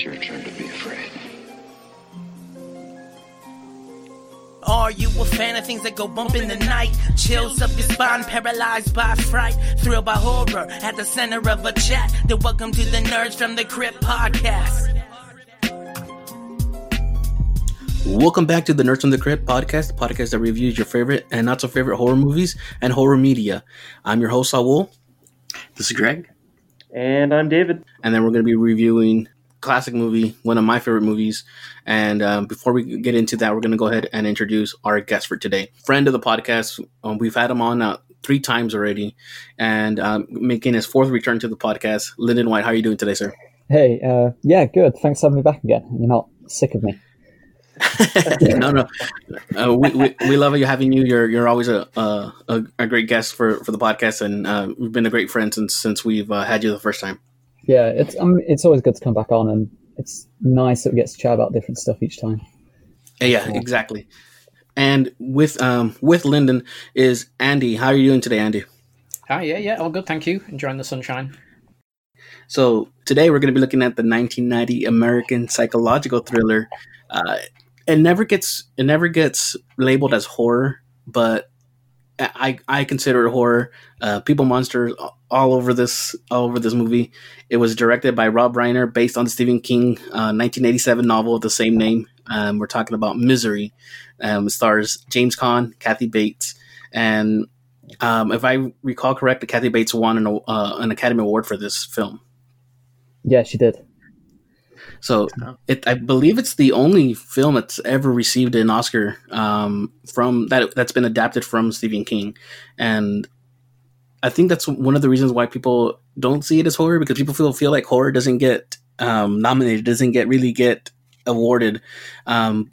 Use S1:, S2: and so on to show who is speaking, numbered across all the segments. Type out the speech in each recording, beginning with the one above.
S1: It's your turn to be afraid.
S2: Are you a fan of things that go bump in the night? Chills up your spine, paralyzed by fright, thrilled by horror at the center of a chat. Then welcome to the Nerds from the Crypt podcast.
S3: Welcome back to the Nerds from the Crypt podcast, the podcast that reviews your favorite and not so favorite horror movies and horror media. I'm your host, Saul,
S4: This is Greg.
S5: And I'm David.
S3: and then we're going to be reviewing classic movie, one of my favorite movies. And um, before we get into that, we're going to go ahead and introduce our guest for today, friend of the podcast. Um, we've had him on uh, three times already, and um, making his fourth return to the podcast. Lyndon White, how are you doing today, sir?
S6: Hey, uh, yeah, good. Thanks for having me back again. You're not sick of me.
S3: no, no, uh, we, we we love you having you. You're you're always a a, a great guest for, for the podcast, and uh, we've been a great friend since since we've uh, had you the first time.
S6: Yeah, it's um, it's always good to come back on, and it's nice that we get to chat about different stuff each time.
S3: Yeah, exactly. And with um with Lyndon is Andy. How are you doing today, Andy?
S4: Hi, yeah, yeah, all good, thank you. Enjoying the sunshine.
S3: So today we're going to be looking at the 1990 American psychological thriller. Uh, it never gets it never gets labeled as horror, but I I consider it horror. Uh, people monsters all over this all over this movie. It was directed by Rob Reiner, based on the Stephen King uh, 1987 novel of the same name. Um, we're talking about Misery. Um, stars James Caan, Kathy Bates, and um, if I recall correctly, Kathy Bates won an, uh, an Academy Award for this film.
S6: Yeah, she did.
S3: So it, I believe it's the only film that's ever received an Oscar um, from that that's been adapted from Stephen King, and I think that's one of the reasons why people don't see it as horror because people feel feel like horror doesn't get um, nominated, doesn't get really get awarded, um,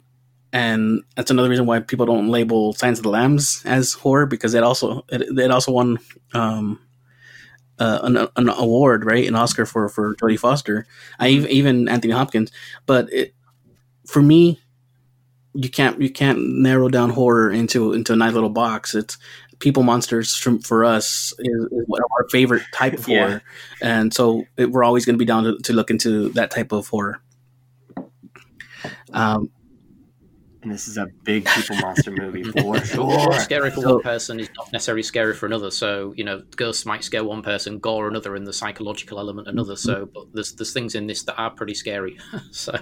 S3: and that's another reason why people don't label Silence of the Lambs as horror because it also it, it also won. Um, uh, an, an award, right? An Oscar for for Jodie Foster, I even, Anthony Hopkins. But it, for me, you can't you can't narrow down horror into into a nice little box. It's people monsters from, for us is, is what our favorite type of
S5: Yeah.
S3: horror, and so it, we're always going to be down to, to look into that type of horror. Um,
S5: And this is a big people monster movie for sure.
S4: Scary for
S3: So-
S4: one person is not necessarily scary for another. So, you know, ghosts might scare one person, gore another, and the psychological element another. So, mm-hmm. but there's there's things in this that are pretty scary. so,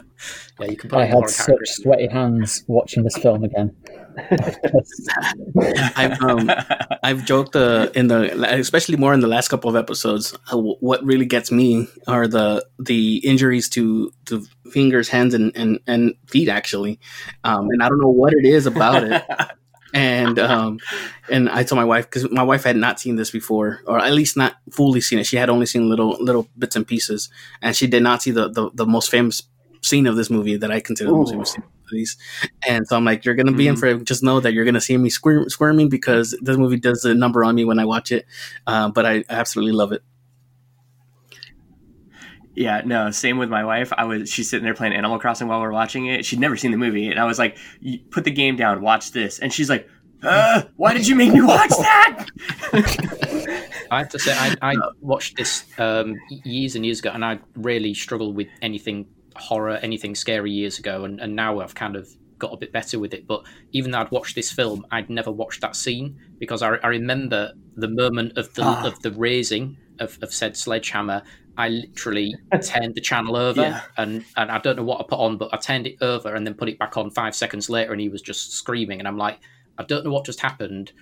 S4: yeah, you can put
S6: I
S4: it in horror
S6: had such sweaty hands watching this film again.
S3: I've um, I've joked uh, in the especially more in the last couple of episodes. Uh, what really gets me are the the injuries to to fingers, hands, and and, and feet actually, um, and I don't know what it is about it. And um, and I told my wife because my wife had not seen this before, or at least not fully seen it. She had only seen little little bits and pieces, and she did not see the the, the most famous scene of this movie that I consider the most famous scene of these. And so I'm like, you're gonna be in
S5: Mhm.
S3: for it. Just know that you're gonna see me squirm, squirming because this movie does a number on me when I watch it. Uh, but I absolutely love it.
S5: Yeah, no, same with my wife. I was she's sitting there playing Animal Crossing while we're watching it. She'd never seen the movie, and I was like, "Put the game down, watch this." And she's like, uh, "Why did you make me watch that?"
S4: I have to say, I, I watched this um, years and years ago, and I really struggled with anything horror, anything scary years ago, and, and now I've kind of got a bit better with it. But even though I'd watched this film, I'd never watched that scene because I, I remember the moment of the
S5: Ah.
S4: of the raising of, of said sledgehammer. I literally turned the channel over,
S5: Yeah.
S4: and, and I don't know what I put on, but I turned it over and then put it back on five seconds later, and he was just screaming, and I'm like, I don't know what just happened,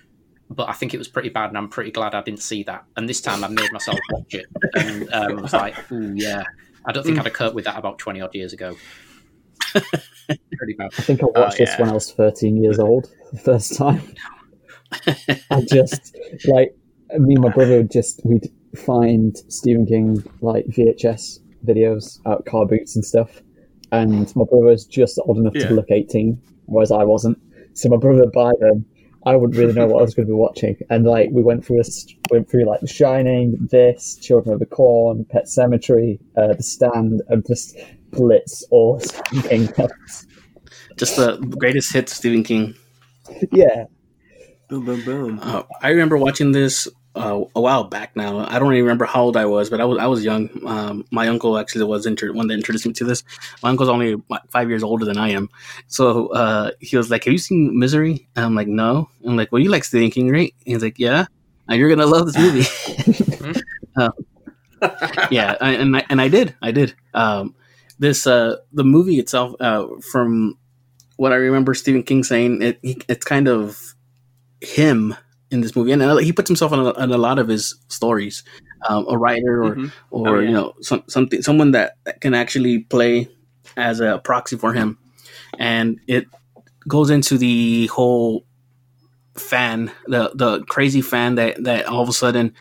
S4: but I think it was pretty bad, and I'm pretty glad I didn't see that. And this time I made myself watch it, and um, I was like, "Ooh, yeah." I don't think mm. I'd have coped with that about twenty odd years ago. pretty bad.
S6: I think I oh, watched this
S5: yeah.
S6: when I was 13 years old the first time. I just like me and my brother would just we'd find Stephen King like VHS videos out car boots and stuff, and my brother was just old enough
S5: Yeah.
S6: to look 18, whereas I wasn't. So my brother would buy them. I wouldn't really know what I was going to be watching, and like we went through a, went through like The Shining, this, Children of the Corn, Pet Sematary, uh, The Stand, and just blitz all Stephen King films.
S3: Just the greatest hits, Stephen King.
S6: Yeah,
S5: boom, boom, boom.
S3: Uh, I remember watching this uh, a while back now. I don't even remember how old I was, but I was I was young. Um, my uncle actually was inter- one that introduced me to this. My uncle's only five years older than I am, so uh, he was like, "Have you seen Misery?" And I'm like, "No." I'm like, "Well, you like Stephen King, right?" And he's like, "Yeah." And you're gonna love this movie. uh, yeah, I, and I, and I did, I did. Um, this uh, the movie itself, uh, from what I remember Stephen King saying, it it's kind of him in this movie, and uh, he puts himself in a, in a lot of his stories. Um, a writer or
S5: Mhm.
S3: or
S5: Oh, yeah.
S3: you know some, something someone that, that can actually play as a proxy for him, and it goes into the whole fan, the the crazy fan that that all of a sudden.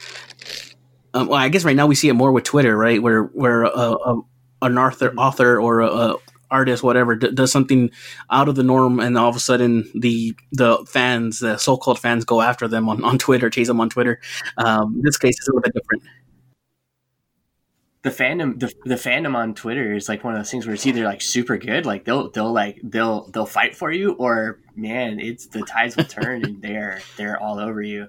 S3: Um, well, I guess right now we see it more with Twitter, right? Where where a, a, an author author or a artist, whatever, d- does something out of the norm, and all of a sudden the the fans, the so called fans, go after them on, on Twitter, chase them on Twitter. Um, this case is a little bit different.
S5: the fandom the, the fandom on Twitter is like one of those things where it's either like super good, like they'll they'll like they'll they'll fight for you, or man, it's the tides will turn and they're they're all over you.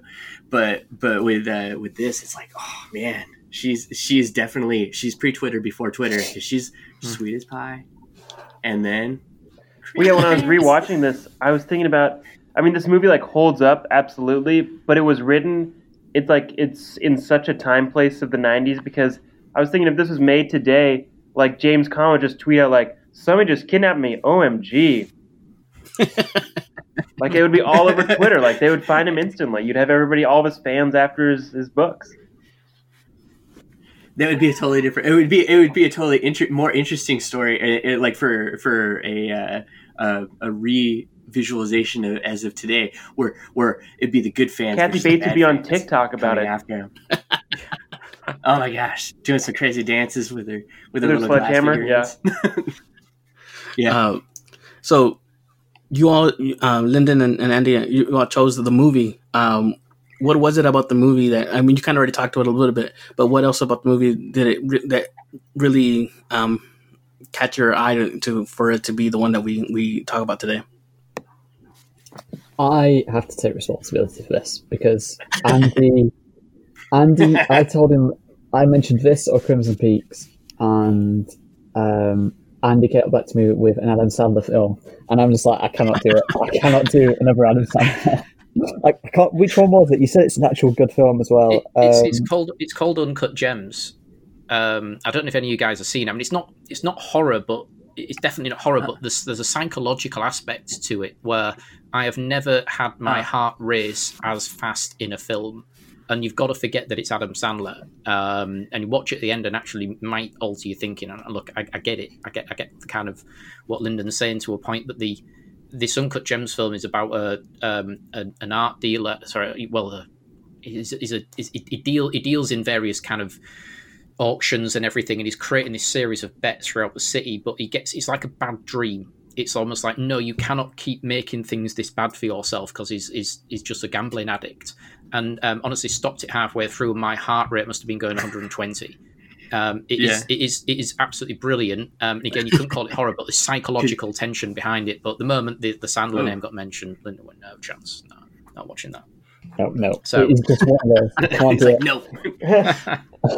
S5: But but with uh, with this, it's like oh man, she's she's definitely she's pre Twitter before Twitter because she's sweet as pie, and then
S1: Well, yeah, when I was rewatching this, I was thinking about. I mean, this movie like holds up absolutely, but it was written. It's like it's in such a time place of the '90s because I was thinking if this was made today, like James Caan would just tweet out like, "Somebody just kidnapped me, OMG!" like it would be all over Twitter. Like they would find him instantly. You'd have everybody, all of his fans after his, his books.
S5: That would be a totally different. It would be it would be a totally inter- more interesting story, uh, uh, like for for a uh, a, a re visualization of, as of today, where where it'd be the good fans.
S1: Kathy Bates would be on TikTok about it.
S5: after him. oh my gosh, doing some crazy dances with her with her
S1: With her
S5: little
S1: sledgehammer,
S5: figurines. yeah.
S3: Uh, so you all, um, Lyndon and, and Andy, you all chose the movie. Um, what was it about the movie that I mean? You kind of already talked about it a little bit, but what else about the movie did it re- that really um, catch your eye to, for it to be the one that we we talk about today?
S6: I have to take responsibility for this because Andy, Andy, I told him I mentioned this or Crimson Peaks, and um, Andy came back to me with an Adam Sandler film, and I'm just like, I cannot do it. I cannot do another Adam Sandler. I can't, which one was it? You said it's an actual good film as well.
S4: It, it's, it's
S6: Um,
S4: called it's called Uncut Gems. Um, I don't know if any of you guys have seen. it. I mean, it's not it's not horror, but it's definitely not horror. But there's there's a psychological aspect to it where I have never had my heart race as fast in a film. And you've got to forget that it's Adam Sandler, um, and you watch it at the end, and actually might alter your thinking. And look, I, I get it. I get, I get the kind of what Lyndon's saying to a point. But the this Uncut Gems film is about a, um, a an art dealer. Sorry, well, uh, is is a is, he, deal deals in various kind of auctions and everything, and he's creating this series of bets throughout the city. But he gets it's like a bad dream. It's almost like no, you cannot keep making things this bad for yourself because he's, he's he's just a gambling addict. And um, honestly, stopped it halfway through. and My heart rate must have been going 120. Um, it is
S5: Yeah.
S4: it is it is absolutely brilliant. Um, and again, you couldn't call it horror, but the psychological tension behind it. But the moment the, the Sandler
S5: Oh.
S4: name got mentioned, Lyndon went, "No chance, no, not watching that."
S6: no, no.
S4: So-
S6: it's just one of those. You can't do
S5: like,
S6: it.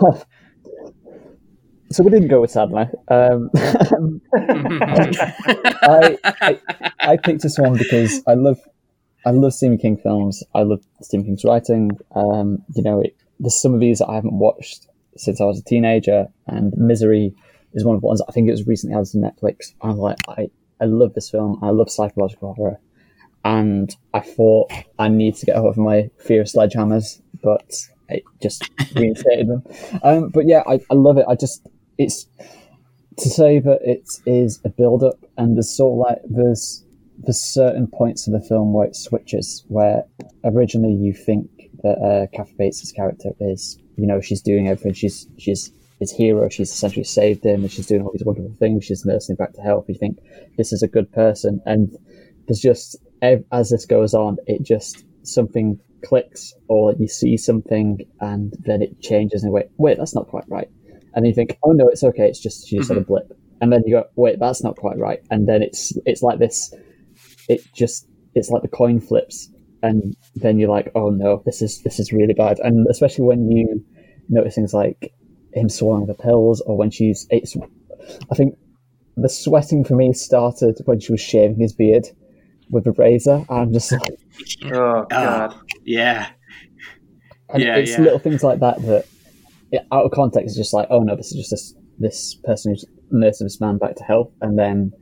S5: no.
S6: So we didn't go with Sandler. Um, I, I I picked this one because I love I love Stephen King films. I love Stephen King's writing. Um, you know, it, there's some of these that I haven't watched since I was a teenager, and Misery is one of the ones I think it was recently added to Netflix. I'm like, I I love this film. I love psychological horror, and I thought I need to get over my fear of sledgehammers, but it just reinstated them. Um, but yeah, I, I love it. I just it's to say that it is a build up and there's sort of like there's there's certain points of the film where it switches where originally you think that uh, Kathy Bates' character is you know she's doing everything. She's she's his hero. She's essentially saved him and she's doing all these wonderful things. She's nursing him back to health. You think this is a good person? And there's just as this goes on it just something clicks or you see something and then it changes in a way wait that's not quite right. And then you think, oh no, it's okay. It's just she just had a mm-hmm. blip, and then you go, wait, that's not quite right, and then it's it's like this. It just it's like the coin flips and then you're like, oh no, this is this is really bad, and especially when you notice things like him swallowing the pills, or when she's it's. I think the sweating for me started when she was shaving his beard with a razor. I'm just like,
S1: Oh god.
S5: Yeah.
S6: and
S5: Yeah,
S6: it's
S5: yeah.
S6: little things like that that, yeah, out of context, is just like, oh no, this is just this this person who's nursing this man back to health, and then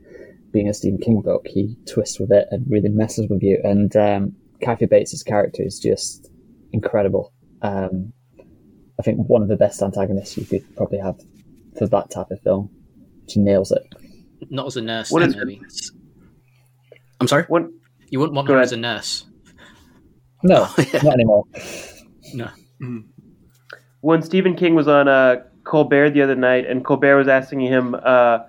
S6: being a Stephen King book, he twists with it and really messes with you. And um, Kathy Bates' character is just incredible. Um, I think one of the best antagonists you could probably have for that type of film. She nails it.
S4: Not as a nurse,
S1: What
S4: then,
S1: is-
S4: maybe.
S3: I'm sorry.
S1: What
S4: You wouldn't want
S1: Go
S4: her
S1: ahead.
S4: as a nurse.
S6: No, not anymore.
S4: No.
S1: when Stephen King was on uh, Colbert the other night, and Colbert was asking him uh,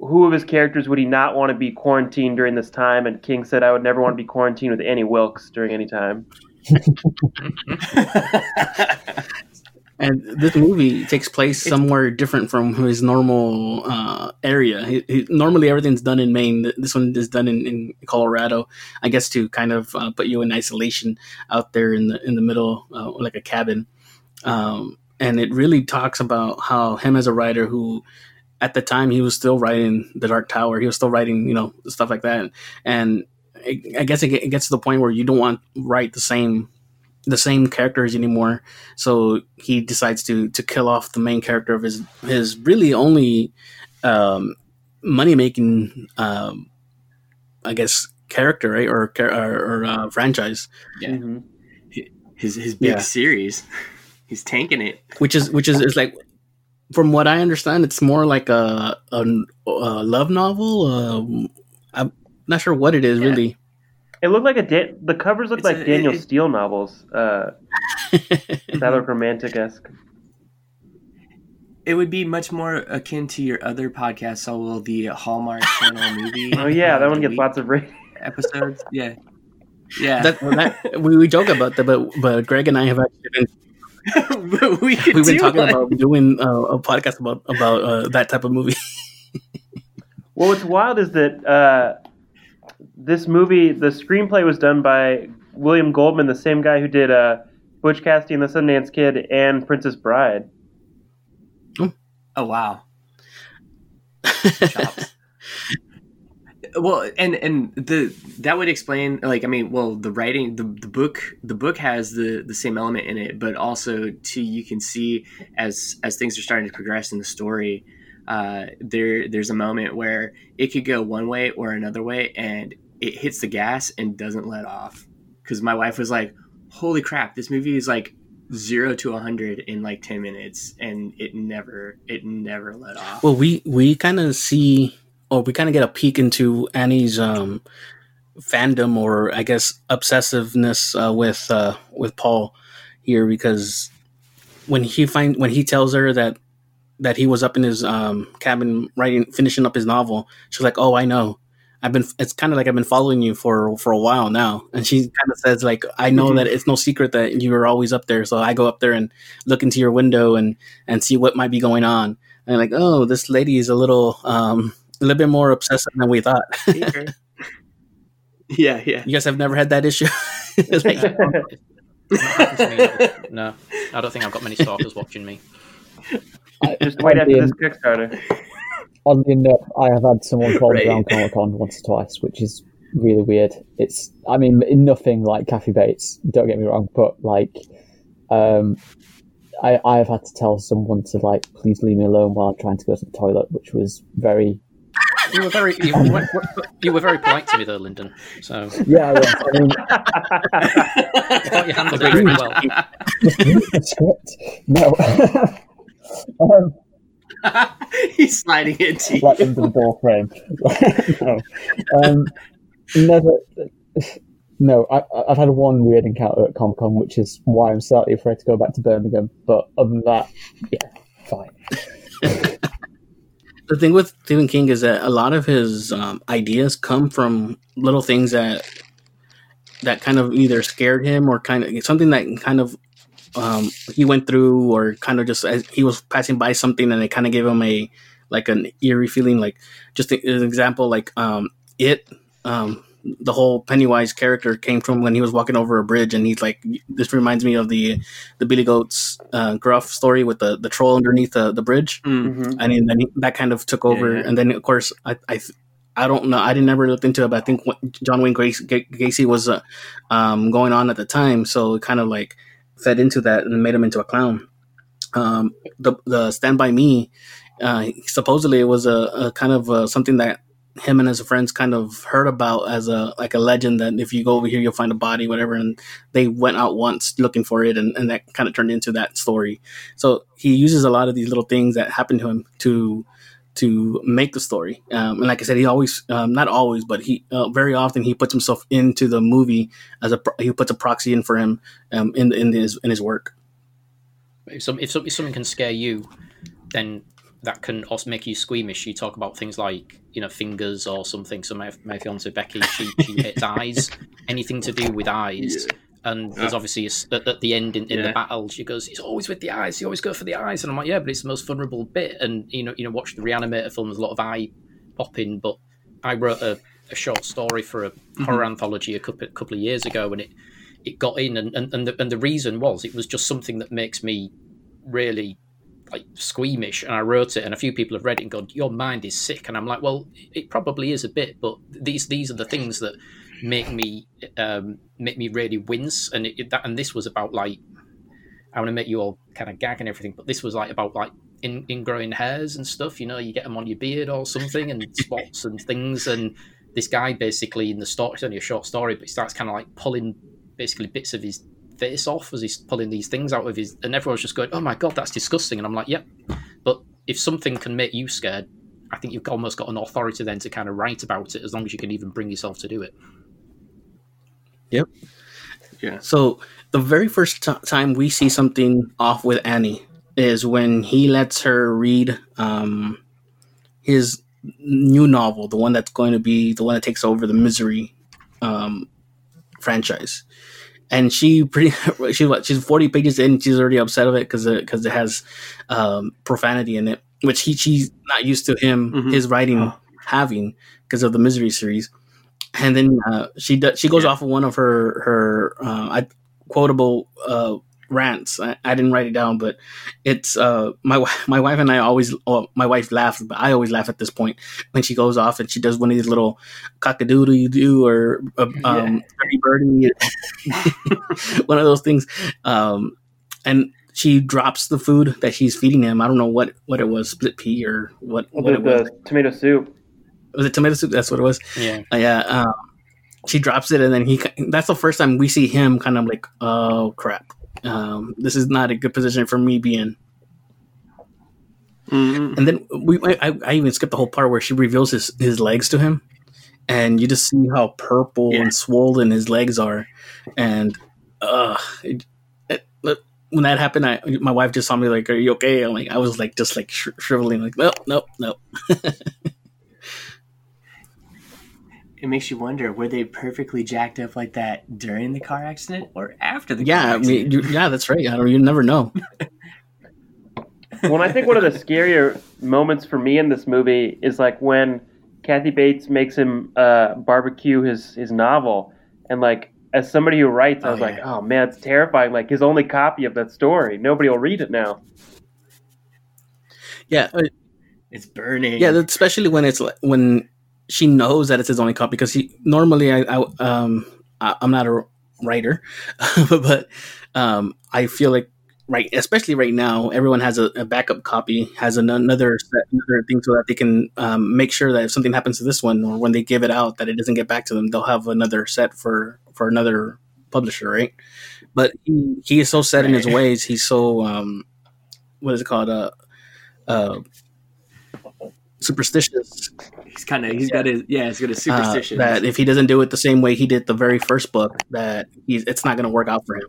S1: who of his characters would he not want to be quarantined during this time, and King said, "I would never want to be quarantined with Annie Wilkes during any time."
S3: And this movie takes place somewhere different from his normal uh, area. He, he, normally, everything's done in Maine. This one is done in, in Colorado, I guess, to kind of uh, put you in isolation out there in the in the middle, uh, like a cabin. Um, and it really talks about how him as a writer, who at the time he was still writing The Dark Tower, he was still writing, you know, stuff like that. And I I guess it, it gets to the point where you don't want to write the same the same characters anymore. So he decides to to kill off the main character of his his really only um, money making, um, I guess, character right or or, or uh, franchise,
S5: Yeah.
S1: Mhm.
S5: his his big
S3: Yeah.
S5: series. He's tanking it.
S3: which is which is, is like. From what I understand, it's more like a a, a love novel. Um, I'm not sure what it is
S5: Yeah.
S3: really.
S1: It looked like a da- the covers looked
S5: It's
S1: like
S5: a-
S1: Daniel
S5: it-
S1: Steel novels. Uh, that look romantic esque.
S5: It would be much more akin to your other podcast, so will the Hallmark Channel movie.
S1: Oh yeah, that one gets lots of ratings.
S5: episodes. Yeah, yeah.
S3: that, that, we, we joke about that, but but Greg and I have actually been
S5: But we could
S3: we've been
S5: do
S3: talking
S5: one.
S3: about doing uh, a podcast about about uh, that type of movie.
S1: Well, what's wild is that uh, this movie, the screenplay was done by William Goldman, the same guy who did uh, Butch Cassidy and the Sundance Kid and Princess Bride.
S5: Oh wow. Well, and and the that would explain like I mean, well, the writing the, the book the book has the the same element in it, but also too you can see as as things are starting to progress in the story, uh, there there's a moment where it could go one way or another way, and it hits the gas and doesn't let off. Because my wife was like, "Holy crap, this movie is like." Zero to a hundred in like ten minutes, and it never, it never let off.
S3: Well, we we kind of see, or we kind of get a peek into Annie's um, fandom, or I guess obsessiveness uh, with uh, with Paul here, because when he find when he tells her that that he was up in his um, cabin writing, finishing up his novel, she's like, "Oh, I know." I've been. It's kind of like I've been following you for for a while now, and she kind of says like, "I know
S1: Mhm.
S3: that it's no secret that you were always up there, so I go up there and look into your window and and see what might be going on." And like, oh, this lady is a little, um, a little bit more obsessive than we thought.
S5: yeah, yeah.
S3: you guys have never had that issue. Like,
S4: It happens to me. no, I don't think I've got many stalkers watching me.
S1: Just wait after
S6: Oddly,
S1: this Kickstarter.
S6: oddly enough, I have had someone call
S5: Right.
S6: me around Comic Con once or twice, which is really weird. It's, I mean, nothing like Kathy Bates. Don't get me wrong, but like, um, I I have had to tell someone to like please leave me alone while I'm trying to go to the toilet, which was very
S4: You were very, you were, you were very polite to me though, Lyndon. So
S6: yeah. yeah I mean,
S4: I thought you handled it really well.
S6: the script. No. um,
S5: He's sliding into
S6: like
S5: you.
S6: under the door frame. no, um, never. No, I, I've had one weird encounter at Comic Con, which is why I'm slightly afraid to go back to Birmingham. But other than that, yeah, fine.
S3: The thing with Stephen King is that a lot of his um, ideas come from little things that that kind of either scared him or kind of something that kind of um, he went through or kind of just as he was passing by something and it kind of gave him a like an eerie feeling like just an example like um, it um, the whole Pennywise character came from when he was walking over a bridge, and he's like, "This reminds me of the the Billy Goats uh, Gruff story with the the troll underneath the, the bridge."
S5: Mm.
S1: hmm
S3: I mean, then he, that kind of took over,
S5: Yeah, yeah.
S3: and then of course, I, I, I don't know, I didn't never look into it, but I think John Wayne Grace, Gacy was uh, um, going on at the time, so it kind of like fed into that and made him into a clown. Um, the the Stand by Me, uh, supposedly it was a, a kind of uh, something that him and his friends kind of heard about as a like a legend that if you go over here you'll find a body whatever and they went out once looking for it and, and that kind of turned into that story. So he uses a lot of these little things that happen to him to to make the story. Um, and like i said he always um, not always but he uh, very often he puts himself into the movie as a he puts a proxy in for him um, in in his in his work.
S4: If, some, if, some, if something can scare you, then that can also make you squeamish. You talk about things like you know fingers or something. So my my fiance Becky, she she hates eyes. Anything to do with eyes. And there's obviously a at, the end in, in the battle, she goes, "He's always with the eyes. You always go for the eyes." And I'm like, "Yeah, but it's the most vulnerable bit." And you know, you know, watch the Reanimator film. There's a lot of eye popping, but I wrote a, a short story for a mm-hmm. horror anthology a couple couple of years ago, and it it got in, and and, and, the, and the reason was it was just something that makes me really like squeamish and I wrote it and a few people have read it and gone your mind is sick. And I'm like well it probably is a bit but these these are the things that make me um make me really wince. And it, that and this was about like I want to make you all kind of gag and everything but this was like about like in ingrowing hairs and stuff you know you get them on your beard or something and spots and things and this guy basically in the story it's only a short story but he starts kind of like pulling basically bits of his face off as he's pulling these things out of his and everyone's just going oh my god that's disgusting and i'm like yep but if something can make you scared i think you've almost got an authority then to kind of write about it as long as you can even bring yourself to do it Yep. Yeah.
S3: So the very first t- time we see something off with Annie is when he lets her read um, his new novel, the one that's going to be the one that takes over the Misery um, franchise. And she pretty she what she's forty pages in. She's already upset of it because because it, has um, profanity in it, which he she's not used to him
S5: Mhm.
S3: his writing
S5: Oh.
S3: having because of the Misery series and then uh, she does, she goes
S5: Yeah.
S3: off of one of her her uh, I, quotable uh, rants. I, I didn't write it down, but it's uh, my my wife and I always well, my wife laughs, but I always laugh at this point when she goes off and she does one of these little cockadoodle you do or uh, um, birdie birdie, one of those things, um, and. She drops the food that she's feeding him. I don't know what, what it was, split pea or what,
S1: Well,
S3: what it was.
S1: the tomato soup.
S3: Was it tomato soup? That's what it was.
S4: yeah
S3: Uh, yeah, um, she drops it, and then he. That's the first time we see him kind of like, oh crap, um, this is not a good position for me being. in.
S5: Mhm.
S3: And then we, I, I even skipped the whole part where she reveals his his legs to him, and you just see how purple
S5: Yeah.
S3: and swollen his legs are, and uh, it, it, when that happened, I my wife just saw me like, "Are you okay?" I'm like, I was like just like sh- shriveling, like, nope, nope, nope.
S5: It makes you wonder: were they perfectly jacked up like that during the car accident or after the?
S3: Yeah,
S5: car
S3: I mean, you, yeah, that's right. I don't, you never know.
S1: Well, I think one of the scarier moments for me in this movie is like when Kathy Bates makes him uh, barbecue his his novel, and like as somebody who writes, I
S5: Oh,
S1: was like,
S5: yeah.
S1: oh man, it's terrifying. Like his only copy of that story, nobody will read it now.
S3: Yeah, uh,
S5: it's burning.
S3: Yeah, especially when it's like, when she knows that it's his only copy because he normally I, I um I, I'm not a writer, but um I feel like right especially right now everyone has a, a backup copy has an, another set, another thing so that they can um, make sure that if something happens to this one or when they give it out that it doesn't get back to them. They'll have another set for for another publisher right? But he, he is so set in his ways. He's so um what is it called? Uh uh superstitious
S5: he's kind of he's got his yeah he's got a
S3: uh,
S5: superstition
S3: that if he doesn't do it the same way he did the very first book, that he's, it's not going to work out for him.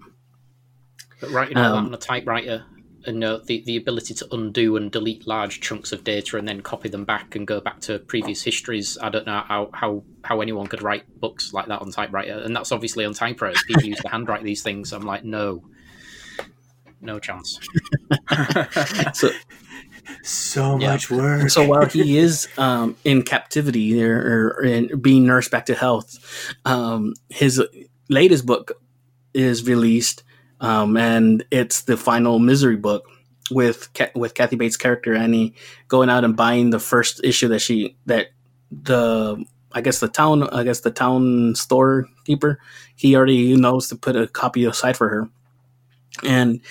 S4: But writing all
S3: Um,
S4: that on a typewriter and uh, the, the ability to undo and delete large chunks of data and then copy them back and go back to previous histories, I don't know how, how, how anyone could write books like that on typewriter. And that's obviously on typewriters. People used to handwrite these things. I'm like, no, no chance.
S3: So
S5: so
S4: Yeah.
S5: much work.
S3: so while he is um, in captivity or, or in being nursed back to health, um, his latest book is released, um, and it's the final Misery book with with Kathy Bates' character Annie going out and buying the first issue that she that the I guess the town I guess the town storekeeper he already knows to put a copy aside for her, and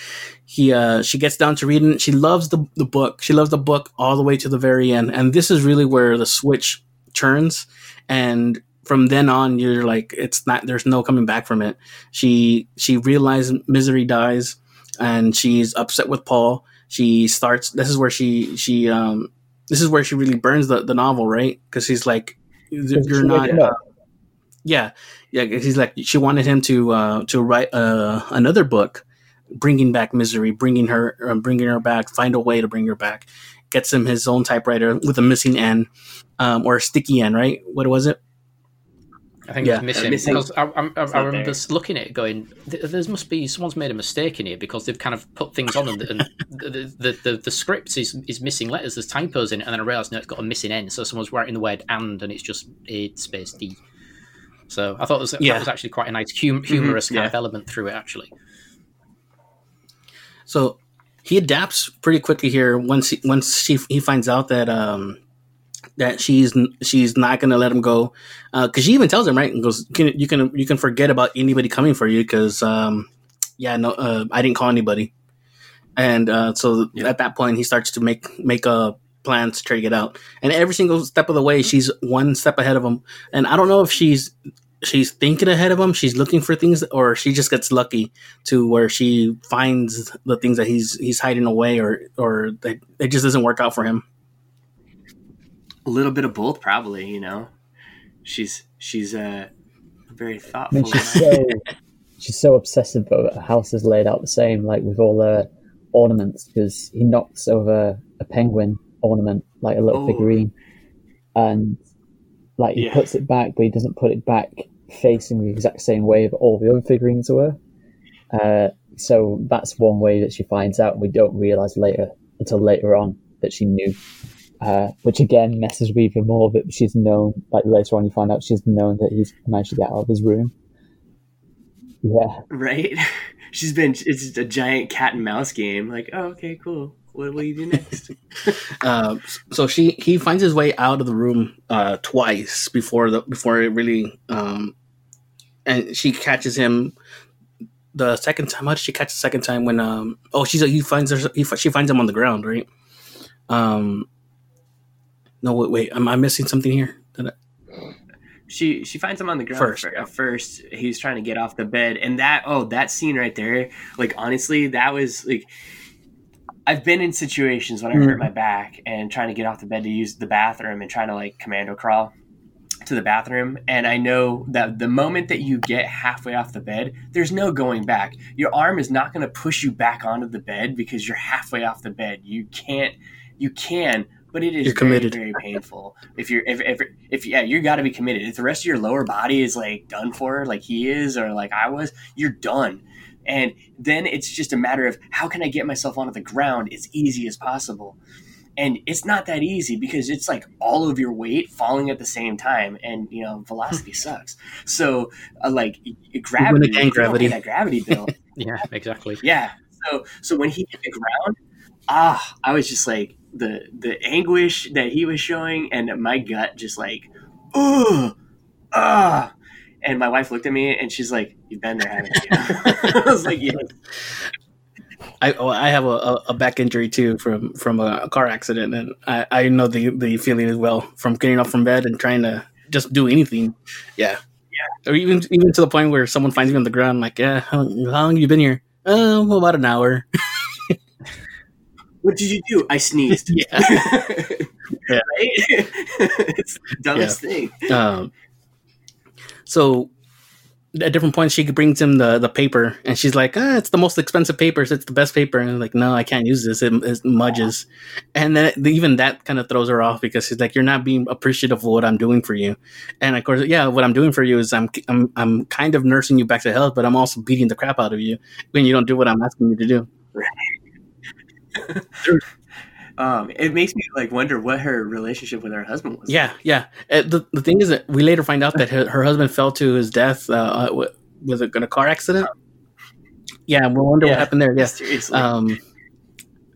S3: he uh she gets down to reading. She loves the, the book. She loves the book all the way to the very end. And this is really where the switch turns. And from then on you're like it's not there's no coming back from it. She she realizes misery dies and she's upset with paul. She starts this is where she she um this is where she really burns the, the novel right? Because she's like you're not
S6: No,
S3: yeah, yeah. He's like she wanted him to uh, to write uh, another book, bringing back misery, bringing her, uh, bringing her back. Find a way to bring her back. Gets him his own typewriter with a missing N, um, or a sticky N. Right? What was it?
S4: I think
S3: Yeah.
S4: it's missing,
S5: Missing.
S4: because I, I, I, I remember
S5: there.
S4: looking at it going, "Th- there must be someone's made a mistake in here because they've kind of put things on and, and the, the, the, the script is, is missing letters, there's typos in it, and then I realised no, it's got a missing N, so someone's writing the word and and it's just A space D. So I thought it was,
S3: Yeah.
S4: that was actually quite a nice hum- humorous kind
S5: yeah.
S4: of element through it, actually.
S3: So he adapts pretty quickly here once he, once she he finds out that um that she's she's not gonna let him go. Because she even tells him right? And goes you can you can you can forget about anybody coming for you because um yeah no uh, I didn't call anybody. And uh, so
S5: Yeah.
S3: at that point he starts to make make a plan to try to get out. And every single step of the way she's one step ahead of him. And I don't know if she's she's thinking ahead of him she's looking for things or she just gets lucky to where she finds the things that he's he's hiding away or or that it just doesn't work out for him
S5: a little bit of both, probably. You know, she's she's uh, very
S6: I
S5: thoughtful.
S6: mean, she's so she's so obsessive, but her house is laid out the same, like with all the ornaments. Because he knocks over a penguin ornament, like a little
S5: Oh.
S6: figurine, and like he
S5: Yeah.
S6: puts it back, but he doesn't put it back facing the exact same way that all the other figurines were. Uh, so that's one way that she finds out, and we don't realize later until later on that she knew. Uh, which again messes with even more that she's known. Like later on, you find out she's known that he's managed to get out of his room. Yeah,
S5: right? She's been it's just a giant cat and mouse game. Like, oh, okay, cool. What will you do next?
S3: uh, so she he finds his way out of the room uh, twice before the before it really um, and she catches him the second time how did she catch the second time when um oh she's he finds her he, she finds him on the ground right um no wait wait am i missing something here Did I-
S5: she she finds him on the ground
S3: First,
S5: fir-
S3: yeah.
S5: at first he's trying to get off the bed and that oh that scene right there like honestly that was like i've been in situations when i hurt
S3: Mhm.
S5: my back and trying to get off the bed to use the bathroom and trying to like commando crawl to the bathroom. And i know that the moment that you get halfway off the bed there's no going back. Your arm is not going to push you back onto the bed because you're halfway off the bed. You can't you can but it is very, very painful. If you're if, if, if yeah you got to be committed. If the rest of your lower body is like done for like he is or like i was you're done and then it's just a matter of how can i get myself onto the ground as easy as possible and it's not that easy because it's like all of your weight falling at the same time and you know velocity sucks so uh, like gravity
S3: again,
S5: you don't pay
S3: gravity.
S5: that gravity bill
S4: Yeah, exactly.
S5: yeah. So so when he hit the ground, ah, I was just like the the anguish that he was showing, and my gut just like, ugh, ah. And my wife looked at me and she's like, "You've been there, haven't you?" I was like, "Yes."
S3: I oh, I have a, a, back injury too from from a car accident, and I, I know the the feeling as well from getting up from bed and trying to just do anything. Yeah, yeah. Or even even to the point where someone finds me on the ground, like, yeah, how, how long have you been here? Oh, about an hour.
S5: What did you do? I sneezed.
S3: Yeah. Yeah.
S5: Right? it's the dumbest thing.
S3: Um, so at different points, she brings him the, the paper, and she's like, ah, "It's the most expensive papers. It's the best paper." And I'm like, "No, I can't use this. It, it mudges." And then even that kind of throws her off because she's like, "You're not being appreciative of what I'm doing for you." And of course, yeah, what I'm doing for you is I'm I'm I'm kind of nursing you back to health, but I'm also beating the crap out of you when you don't do what I'm asking you to do.
S5: Um, it makes me like wonder what her relationship with her husband was.
S3: Yeah, yeah. Uh, the the thing is that we later find out that her, her husband fell to his death. Uh, uh, was it in a car accident? Yeah, we wonder
S5: Yeah.
S3: what happened there. Yeah.
S5: Seriously.
S3: Um,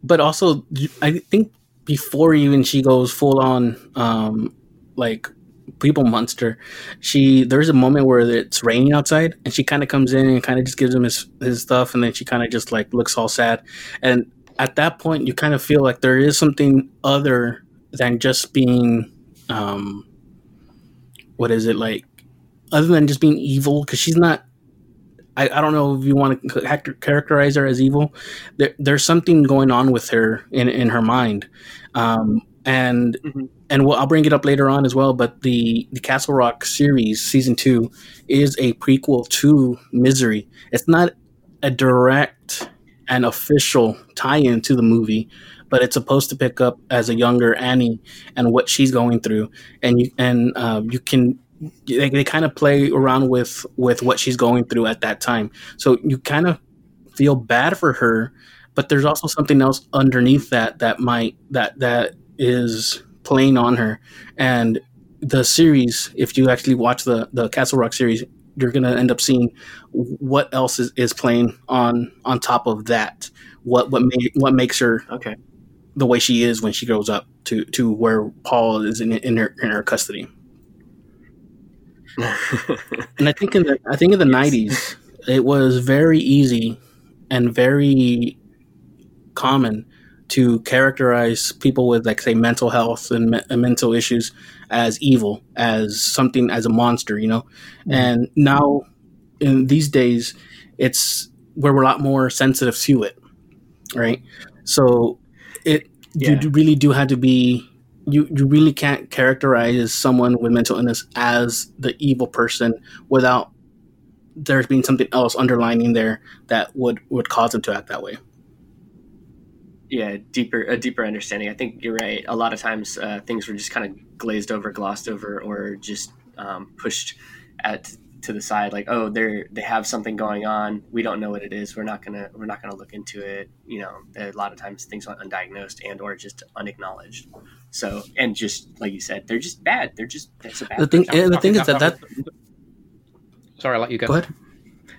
S3: but also, I think before even she goes full on, um, like people monster, she there's a moment where it's raining outside, and she kind of comes in and kind of just gives him his his stuff, and then she kind of just like looks all sad, and at that point, you kind of feel like there is something other than just being, um, what is it like, other than just being evil, because she's not. I, I don't know if you want to characterize her as evil. There, there's something going on with her in, in her mind, um, and
S5: Mhm.
S3: and we'll, I'll bring it up later on as well. But the the Castle Rock series season two is a prequel to Misery. It's not a direct and official tie-in to the movie, but it's supposed to pick up as a younger Annie and what she's going through, and you and uh, you can they, they kind of play around with with what she's going through at that time. So you kind of feel bad for her, but there's also something else underneath that that might that that is playing on her. And the series, if you actually watch the the Castle Rock series, you're gonna end up seeing what else is, is playing on on top of that. What what ma- what makes her
S5: okay.
S3: the way she is when she grows up to to where Paul is in in her in her custody. And I think in the I think in the nineties, it was very easy and very common to characterize people with like say mental health and, me- and mental issues as evil, as something as a monster, you know. Mm-hmm. And now in these days, it's where we're a lot more sensitive to it, right? So it you
S5: Yeah.
S3: do- really do have to be you you really can't characterize someone with mental illness as the evil person without there being something else underlining there that would would cause them to act that way.
S5: Yeah, deeper a deeper understanding. I think you're right. A lot of times uh, things were just kind of glazed over, glossed over, or just um, pushed at to the side. Like, oh, they're they have something going on. We don't know what it is. We're not gonna we're not gonna look into it. You know, a lot of times things are undiagnosed and or just unacknowledged. So and just like you said, they're just bad. They're just that's a bad.
S3: The thing
S5: person.
S3: and the thing is that that
S4: Sorry, I'll let you go.
S3: go ahead.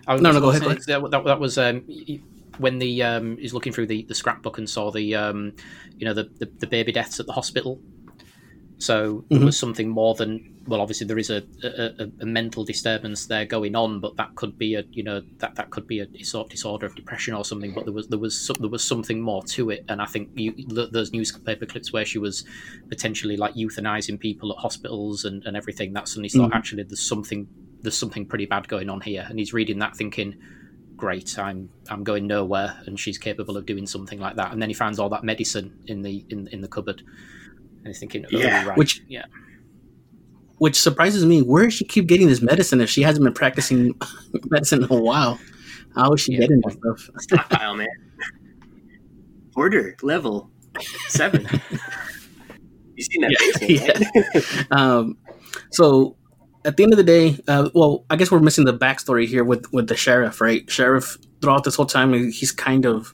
S4: I was
S3: No, no, go
S4: gonna
S3: ahead,
S4: That, that, that was um, y- y- when the um, he's looking through the, the scrapbook and saw the um, you know the, the, the baby deaths at the hospital. So there
S3: Mhm.
S4: was something more than well, obviously there is a, a, a- mental disturbance there going on, but that could be a you know that, that could be a disor- disorder of depression or something. But there was there was there was something more to it, and I think you, those newspaper clips where she was potentially like euthanizing people at hospitals and, and everything. That suddenly thought
S3: Mhm.
S4: actually there's something there's something pretty bad going on here, and he's reading that thinking great i'm i'm going nowhere and she's capable of doing something like that and then he finds all that medicine in the in, in the cupboard and he's thinking oh,
S5: Yeah.
S4: right
S3: Which-
S4: yeah
S3: Which surprises me. Where does she keep getting this medicine if she hasn't been practicing medicine in a while? How is she
S4: Yeah.
S3: getting this stuff?
S5: stockpile, man. Order level seven. You seen that
S3: Yeah,
S5: basement, right?
S3: Um, so at the end of the day, uh, well, I guess we're missing the backstory here with with the sheriff, right? Sheriff throughout this whole time, he's kind of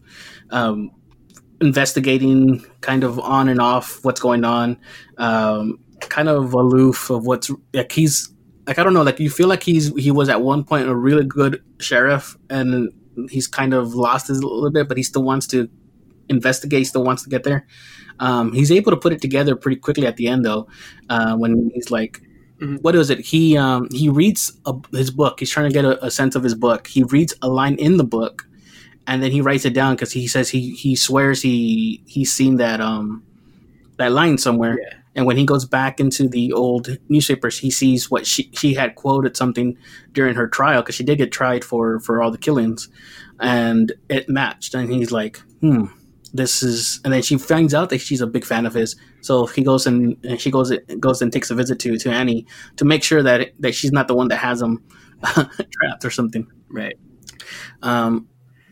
S3: um, investigating, kind of on and off what's going on, um, kind of aloof of what's like. He's like I don't know, like you feel like he's he was at one point a really good sheriff, and he's kind of lost his a little bit, but he still wants to investigate, still wants to get there. Um, he's able to put it together pretty quickly at the end, though, uh, when he's like. What is it? He um, he reads a, his book. He's trying to get a, a sense of his book. He reads a line in the book, and then he writes it down because he says he he swears he he's seen that um that line somewhere.
S5: Yeah.
S3: And when he goes back into the old newspapers, he sees what she she had quoted something during her trial because she did get tried for for all the killings, and it matched. And he's like, hmm, this is. And then she finds out that she's a big fan of his. So he goes and, and she goes goes and takes a visit to to Annie to make sure that that she's not the one that has him trapped or something.
S5: Right.
S3: Um,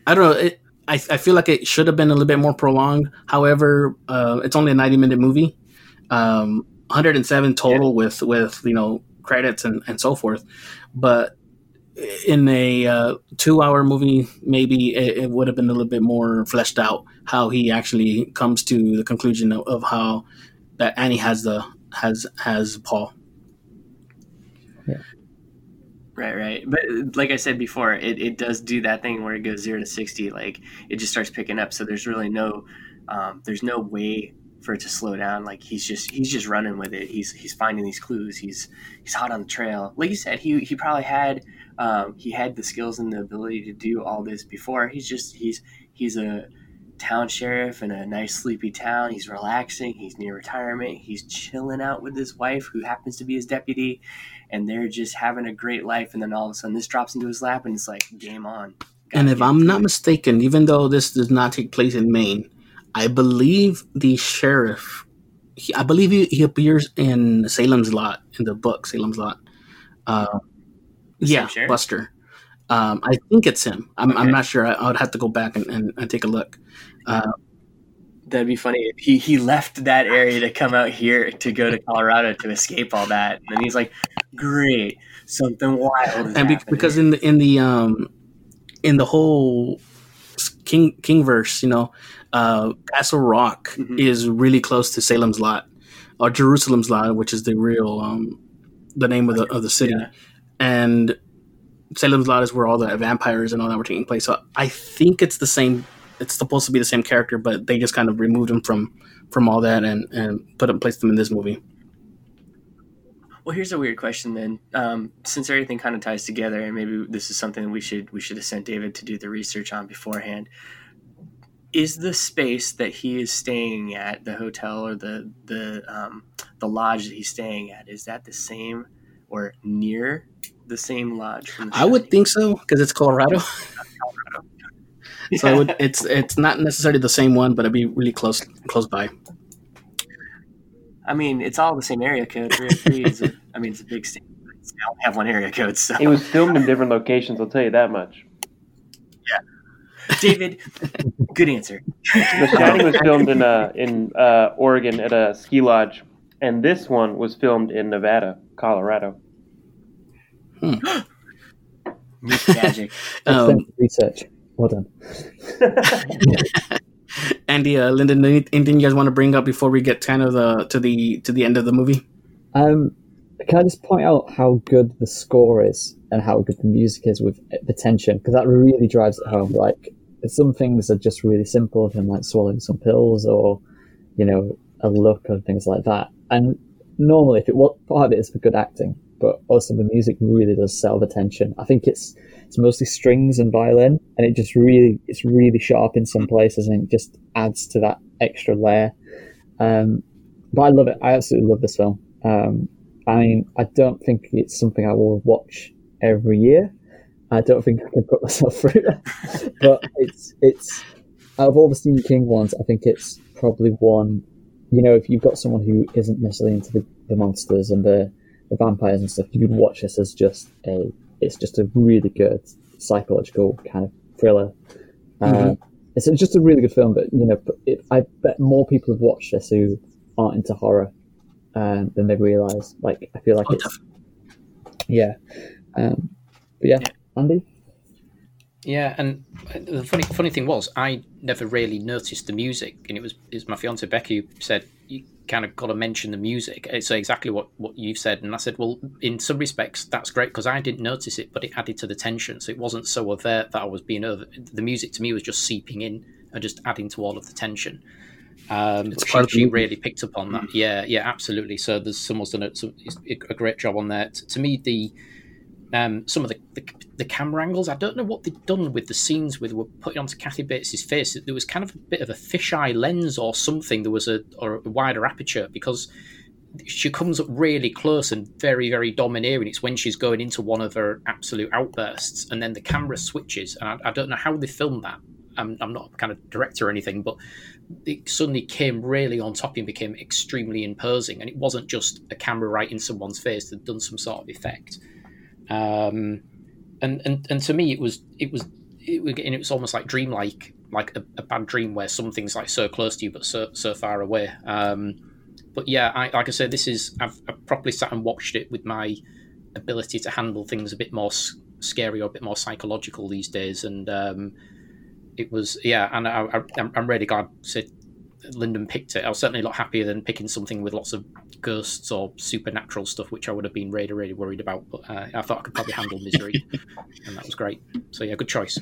S3: I don't know. It, I, I feel like it should have been a little bit more prolonged. However, uh, it's only a 90 minute movie, um, 107 total with, with, you know, credits and, and so forth. But in a uh, two-hour movie, maybe it, it, would have been a little bit more fleshed out how he actually comes to the conclusion of, of how that Annie has the has has Paul.
S5: Yeah. Right, right. But like I said before, it, it does do that thing where it goes zero to sixty, like it just starts picking up. So there's really no um, there's no way for it to slow down. Like he's just he's just running with it. He's he's finding these clues. He's he's hot on the trail. Like you said, he he probably had um, he had the skills and the ability to do all this before. He's just he's he's a town sheriff in a nice sleepy town. He's relaxing. He's near retirement. He's chilling out with his wife, who happens to be his deputy, and they're just having a great life. And then all of a sudden, this drops into his lap, and it's like game on.
S3: Gotta and if I'm not it. mistaken, even though this does not take place in Maine, I believe the sheriff. He, I believe he, he, appears in Salem's Lot in the book Salem's Lot. Uh, yeah, Buster. Um, I think it's him. I'm, okay. I'm not sure. I, would have to go back and, and, and take a look. Uh,
S5: That'd be funny if he, he left that area to come out here to go to Colorado to escape all that. And then he's like, great, something wild.
S3: and
S5: be,
S3: because in the, in the, um, in the whole King, King verse, you know, uh, Castle Rock mm-hmm. is really close to Salem's Lot or Jerusalem's Lot, which is the real, um, the name of the, of the city. Yeah. And Salem's Lot is where all the vampires and all that were taking place. So I think it's the same. It's supposed to be the same character, but they just kind of removed him from from all that and and put him placed him in this movie.
S5: Well, here's a weird question then. Um, since everything kind of ties together, and maybe this is something we should we should have sent David to do the research on beforehand. Is the space that he is staying at, the hotel or the the um, the lodge that he's staying at, is that the same or near the same lodge?
S3: I would think so because it's Colorado. Colorado. so it would, it's it's not necessarily the same one, but it'd be really close close by.
S5: I mean, it's all the same area code. Three three is. A, I mean, it's a big state. I don't have one area code. So
S1: it was filmed in different locations. I'll tell you that much.
S5: Yeah, David, good answer.
S1: the Shining was filmed in uh, in uh, Oregon at a ski lodge, and this one was filmed in Nevada, Colorado.
S5: Hmm. Magic.
S6: um, research. Well done.
S3: Andy, uh, Lyndon, anything you guys want to bring up before we get kind of the to the to the end of the movie?
S6: Um, can I just point out how good the score is and how good the music is with the tension because that really drives it home. Like some things are just really simple, him like swallowing some pills or you know a look and things like that. And normally, if it was part of it is for good acting, but also the music really does sell the tension. I think it's it's mostly strings and violin, and it just really it's really sharp in some places, and it just adds to that extra layer. Um, but I love it. I absolutely love this film. Um, I mean, I don't think it's something I will watch every year. I don't think I can put myself through it. but it's it's out of all the Stephen King ones, I think it's probably one. You know, if you've got someone who isn't necessarily into the, the monsters and the the vampires and stuff, you could watch this as just a it's just a really good psychological kind of thriller. Uh, mm-hmm. Uh, it's just a really good film, but you know, it, I bet more people have watched this who aren't into horror um, than they realize. Like, I feel like oh, it's yeah, um, but yeah, Andy.
S4: Yeah, and the funny funny thing was, I never really noticed the music, and it was was my fiance Becky who said you kind of got to mention the music. It's exactly what what you've said, and I said, well, in some respects, that's great because I didn't notice it, but it added to the tension, so it wasn't so overt that I was being over. The music to me was just seeping in and just adding to all of the tension. Um, it's she, she really picked up on that. Mm. Yeah, yeah, absolutely. So there's someone's done a, a great job on that. To me, the um, some of the, the, the camera angles. I don't know what they've done with the scenes with were putting onto Kathy Bates's face. There was kind of a bit of a fisheye lens or something. There was a or a wider aperture because she comes up really close and very very domineering. It's when she's going into one of her absolute outbursts, and then the camera switches. And I, I don't know how they filmed that. I'm, I'm not a kind of director or anything, but it suddenly came really on top and became extremely imposing. And it wasn't just a camera right in someone's face that done some sort of effect. Um, and, and and to me, it was it was it, and it was almost like dreamlike, like a, a, bad dream where something's like so close to you but so so far away. Um, but yeah, I, like I said, this is I've, I've, properly sat and watched it with my ability to handle things a bit more scary or a bit more psychological these days. And um, it was yeah, and I, I, I'm really glad Sid, Lyndon picked it. I was certainly a lot happier than picking something with lots of ghosts or supernatural stuff, which I would have been really really worried about. But uh, I thought I could probably handle misery, and that was great. So yeah, good choice.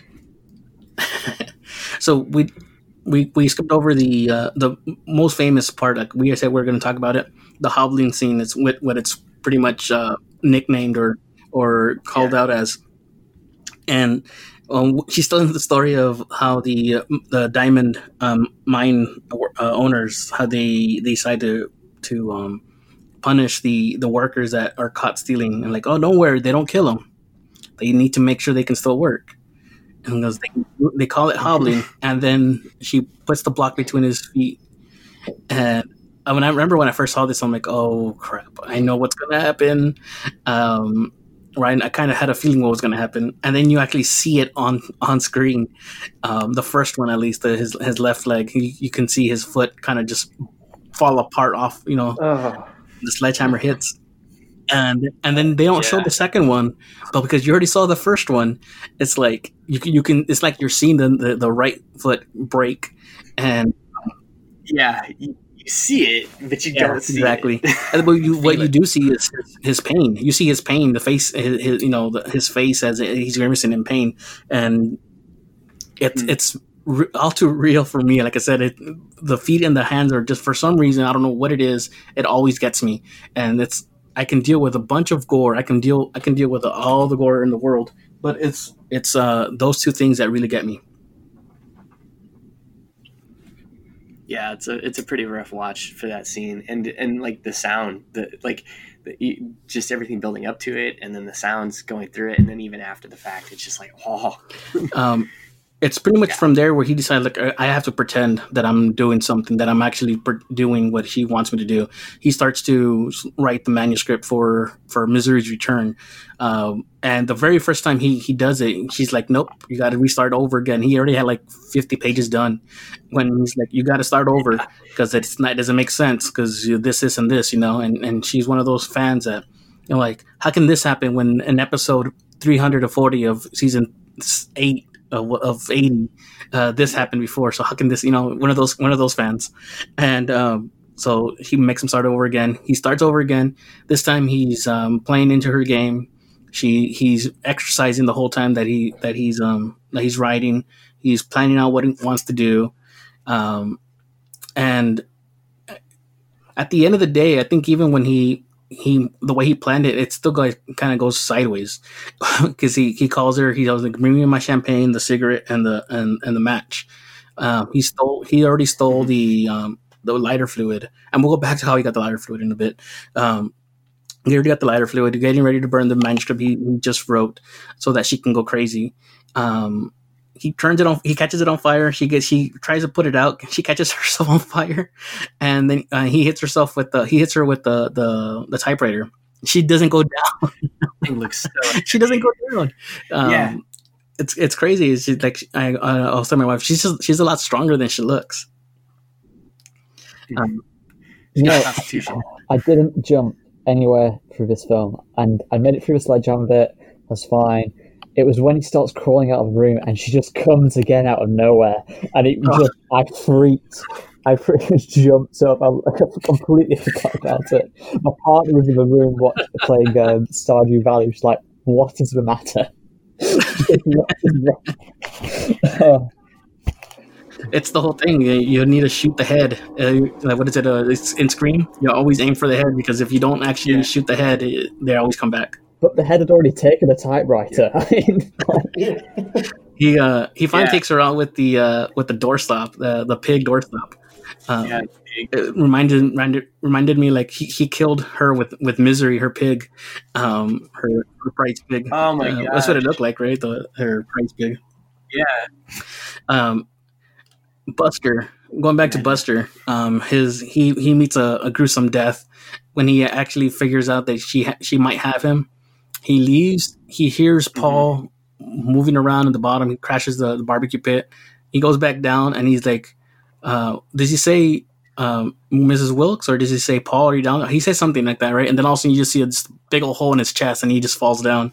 S3: so we we we skipped over the uh, the most famous part. Like we said, we are going to talk about it. The hobbling scene is what, what it's pretty much uh, nicknamed or or called yeah. out as. And um, she's telling the story of how the uh, the diamond um, mine uh, owners how they, they decide to to um, punish the the workers that are caught stealing and like oh don't worry they don't kill them they need to make sure they can still work and goes they, they call it hobbling and then she puts the block between his feet and when I remember when I first saw this, I'm like, "Oh crap! I know what's gonna happen." Um, right? I kind of had a feeling what was going to happen, and then you actually see it on on screen. Um, the first one, at least, the, his his left leg, you, you can see his foot kind of just fall apart off. You know, oh. the sledgehammer hits, and and then they don't yeah. show the second one, but because you already saw the first one, it's like you can you can it's like you're seeing the the, the right foot break, and
S5: yeah. You, you see it, but you yeah, don't see
S3: exactly.
S5: it.
S3: but you, what you do see is his, his, pain. You see his pain, the face, his, his you know, the, his face as he's grimacing in pain, and it's mm. it's re- all too real for me. Like I said, it, the feet and the hands are just for some reason I don't know what it is. It always gets me, and it's I can deal with a bunch of gore. I can deal I can deal with all the gore in the world, but it's it's uh, those two things that really get me.
S5: yeah, it's a it's a pretty rough watch for that scene, and and like the sound, the like, the, just everything building up to it, and then the sounds going through it, and then even after the fact, it's just like oh.
S3: um, it's pretty much yeah. from there where he decided like I have to pretend that I'm doing something that I'm actually doing what he wants me to do. He starts to write the manuscript for for Misery's Return, um, and the very first time he he does it, she's like, "Nope, you got to restart over again." He already had like 50 pages done. When he's like, "You got to start over because it's not it doesn't make sense because this this and this," you know, and and she's one of those fans that you know like how can this happen when an episode 340 of season eight of, of 80 uh, this happened before. So how can this you know one of those one of those fans. And um, so he makes him start over again. He starts over again. This time he's um, playing into her game. She he's exercising the whole time that he that he's um that he's writing. He's planning out what he wants to do. Um and at the end of the day i think even when he he the way he planned it, it still kind of goes sideways because he, he calls her. He goes like, "Bring me my champagne, the cigarette, and the and, and the match." Um, he stole. He already stole the um, the lighter fluid, and we'll go back to how he got the lighter fluid in a bit. Um, he already got the lighter fluid, getting ready to burn the manuscript he, he just wrote, so that she can go crazy. Um, he turns it on he catches it on fire. She gets she tries to put it out. She catches herself on fire. And then uh, he hits herself with the he hits her with the the, the typewriter. She doesn't go down.
S5: It looks so
S3: she doesn't go down. Um, yeah it's it's crazy. It's just like I, I was telling my wife she's just, she's a lot stronger than she looks.
S6: Um, you know, I didn't jump anywhere through this film. And I made it through the sledgehammer bit. That's fine it was when he starts crawling out of the room and she just comes again out of nowhere, and it oh. just I freaked. I freaking jumped up. I, I completely forgot about it. My partner was in the room watching, playing um, Stardew Valley. She's like, "What is the matter?"
S3: oh. It's the whole thing. You need to shoot the head. Uh, what is it? Uh, in Scream, you always aim for the head because if you don't actually yeah. shoot the head, it, they always come back
S6: but the head had already taken the typewriter.
S3: he uh, he finally yeah. takes her out with the uh, with the doorstop, the the pig doorstop. Um, yeah, it reminded, reminded reminded me like he, he killed her with with misery, her pig, um, her, her prize pig.
S5: Oh my uh, god,
S3: that's what it looked like, right? The her prize pig.
S5: Yeah.
S3: Um, Buster, going back to Buster, um, his he he meets a, a gruesome death when he actually figures out that she ha- she might have him he leaves. He hears mm-hmm. Paul mm-hmm. moving around at the bottom. He crashes the, the, barbecue pit. He goes back down and he's like, uh, "Does he say um, Mrs. Wilkes or does he say Paul? Are you down?" He says something like that, right? And then all of a sudden you just see a big old hole in his chest and he just falls down.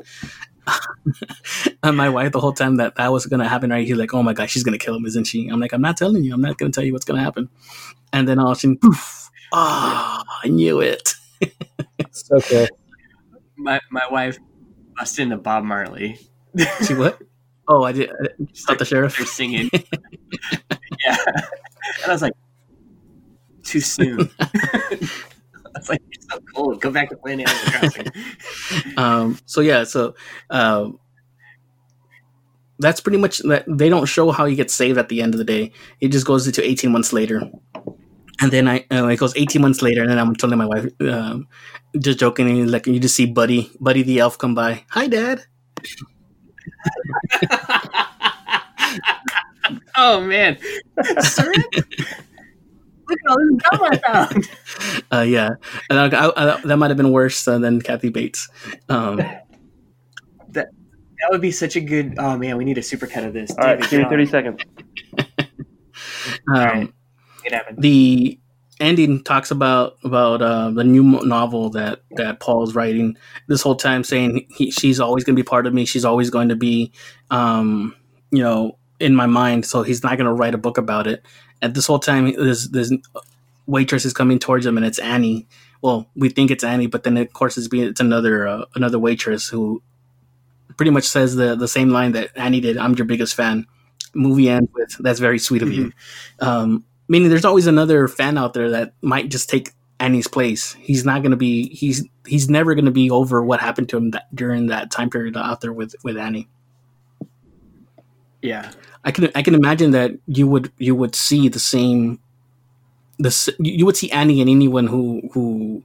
S3: and my wife the whole time that that was gonna happen, right? He's like, "Oh my gosh, she's gonna kill him, isn't she?" I'm like, "I'm not telling you. I'm not gonna tell you what's gonna happen." And then all of a sudden, poof! Ah, I knew it.
S6: So cool.
S5: My my wife bust into Bob Marley.
S3: See what? Oh, I did. Thought the sheriff.
S5: They're singing. yeah, and I was like, too soon. I was like, it's so cold. Go back to playing Animal Crossing.
S3: um, so yeah, so um, that's pretty much that. They don't show how you get saved at the end of the day. It just goes into eighteen months later, and then I uh, it goes eighteen months later, and then I'm telling my wife, um, just joking, like you just see Buddy, Buddy the elf come by. Hi, Dad.
S5: oh man, sir. Look at all this gum I found.
S3: Uh, yeah, and I, I, I, that might have been worse uh, than Kathy Bates. Um,
S5: That would be such a good. Oh man, we need a supercut of this.
S1: All right,
S5: David
S1: give me
S5: John.
S1: 30 seconds.
S3: um,
S5: right. It happened.
S3: the ending talks about about uh, the new novel that that Paul's writing. This whole time saying he, she's always going to be part of me. She's always going to be, um, you know, in my mind. So he's not going to write a book about it. And this whole time, this this waitress is coming towards him, and it's Annie. Well, we think it's Annie, but then of course it's being it's another uh, another waitress who pretty much says the the same line that Annie did. I'm your biggest fan. Movie ends with "That's very sweet of you." Um, meaning, there's always another fan out there that might just take Annie's place. He's not going to be. He's he's never going to be over what happened to him that, during that time period out there with with Annie.
S5: Yeah.
S3: I can I can imagine that you would you would see the same the s- you would see Annie and anyone who who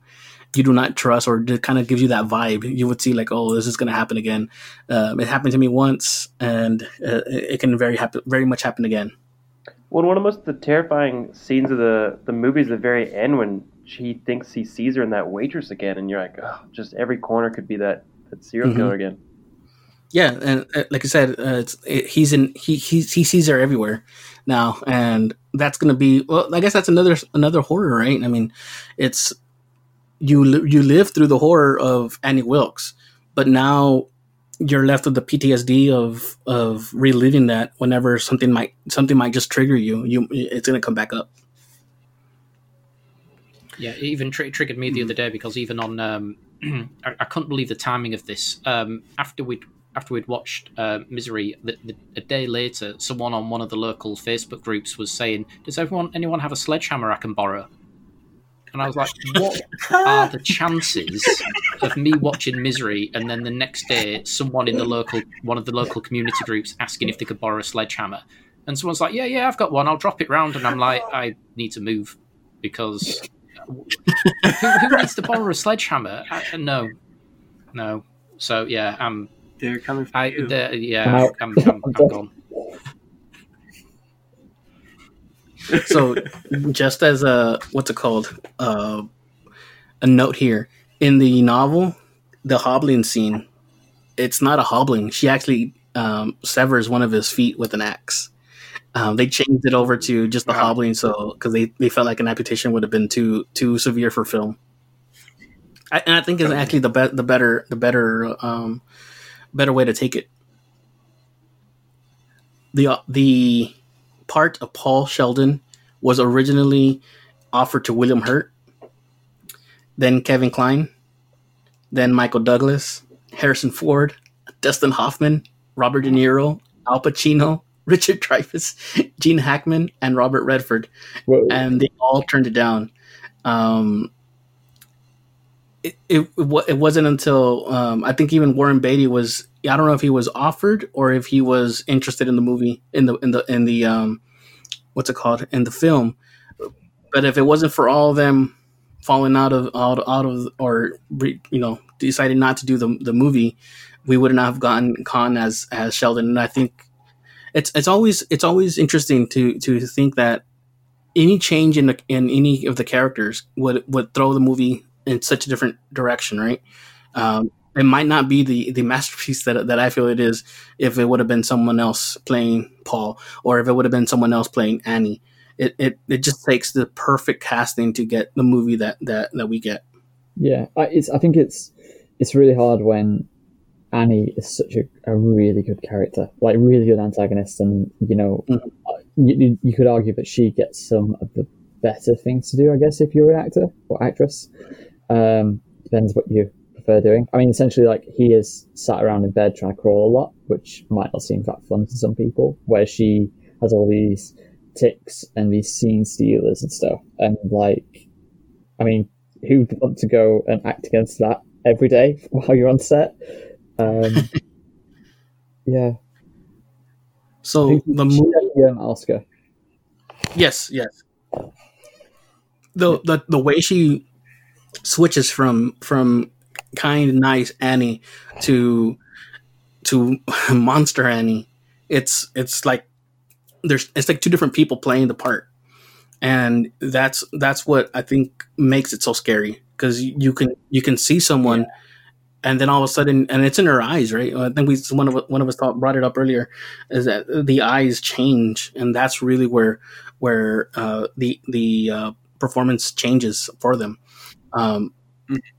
S3: you do not trust or just kind of gives you that vibe. You would see like, oh, this is going to happen again. Um, it happened to me once, and uh, it it can very happen very much happen again.
S1: Well, one of the most the terrifying scenes of the the movie is the very end when she thinks he sees her in that waitress again, and you're like, oh, just every corner could be that that serial
S3: Mhm.
S1: killer again.
S3: Yeah, and uh, like I said, uh, it's it, he's in he he he sees her everywhere now, and that's gonna be well. I guess that's another another horror, right? I mean, it's you you live through the horror of Annie Wilkes, but now you're left with the PTSD of of reliving that whenever something might something might just trigger you. You it's gonna come back up.
S4: Yeah, it even tri- triggered me the other day because even on, um, I, I couldn't believe the timing of this. Um, after we'd after we'd watched uh, Misery, the, the, a day later, someone on one of the local Facebook groups was saying, "Does everyone anyone have a sledgehammer I can borrow?" And I was like, "What are the chances of me watching Misery and then the next day someone in the local one of the local community groups asking if they could borrow a sledgehammer?" And someone's like, "Yeah, yeah, I've got one. I'll drop it round." And I'm like, "I need to move because who, who needs to borrow a sledgehammer? I, no, no. So yeah, I'm.
S5: They're coming for
S4: I
S5: you.
S4: the, yeah,
S6: I'm.
S4: I'm, I'm, I'm gone.
S3: So, just as a what's it called? Uh, a note here in the novel, the hobbling scene. It's not a hobbling. She actually um, severs one of his feet with an axe. Um, they changed it over to just the
S5: Wow.
S3: hobbling, so because they, they felt like an amputation would have been too too severe for film. I, and I think it's actually the be- the better the better um, better way to take it. The uh, the part of Paul Sheldon was originally offered to William Hurt, then Kevin Kline, then Michael Douglas, Harrison Ford, Dustin Hoffman, Robert De Niro, Al Pacino, Richard Dreyfuss, Gene Hackman, and Robert Redford,
S6: Whoa.
S3: and they all turned it down. Um, it, it, it it wasn't until um, I think even Warren Beatty was I don't know if he was offered or if he was interested in the movie in the in the in the um, what's it called in the film. But if it wasn't for all of them falling out of out, out of or you know deciding not to do the the movie, we would not have gotten Caan as as Sheldon. And I think it's it's always it's always interesting to to think that any change in the, in any of the characters would would throw the movie in such a different direction, right? Um, it might not be the the masterpiece that that I feel it is if it would have been someone else playing Paul or if it would have been someone else playing Annie. It, it, it just takes the perfect casting to get the movie that, that, that we get.
S6: Yeah, I, it's. I think it's it's really hard when Annie is such a, a really good character, like really good antagonist, and you know,
S3: Mhm.
S6: you, you could argue that she gets some of the better things to do, I guess, if you're an actor or actress. Um, depends what you prefer doing. I mean, essentially, like he is sat around in bed trying to crawl a lot, which might not seem that fun to some people. Where she has all these ticks and these scene stealers and stuff, and like, I mean, who'd want to go and act against that every day while you're on set? Um, yeah,
S3: So
S6: Who-
S3: the movie,
S6: had Oscar.
S3: yes, yes. The the the way she switches from from kind nice Annie to to monster Annie, it's it's like there's it's like two different people playing the part, and that's that's what I think makes it so scary because you can you can see someone. And then all of a sudden, and it's in her eyes, right? I think we one of one of us thought, brought it up earlier, is that the eyes change, and that's really where where uh, the the uh, performance changes for them. Um,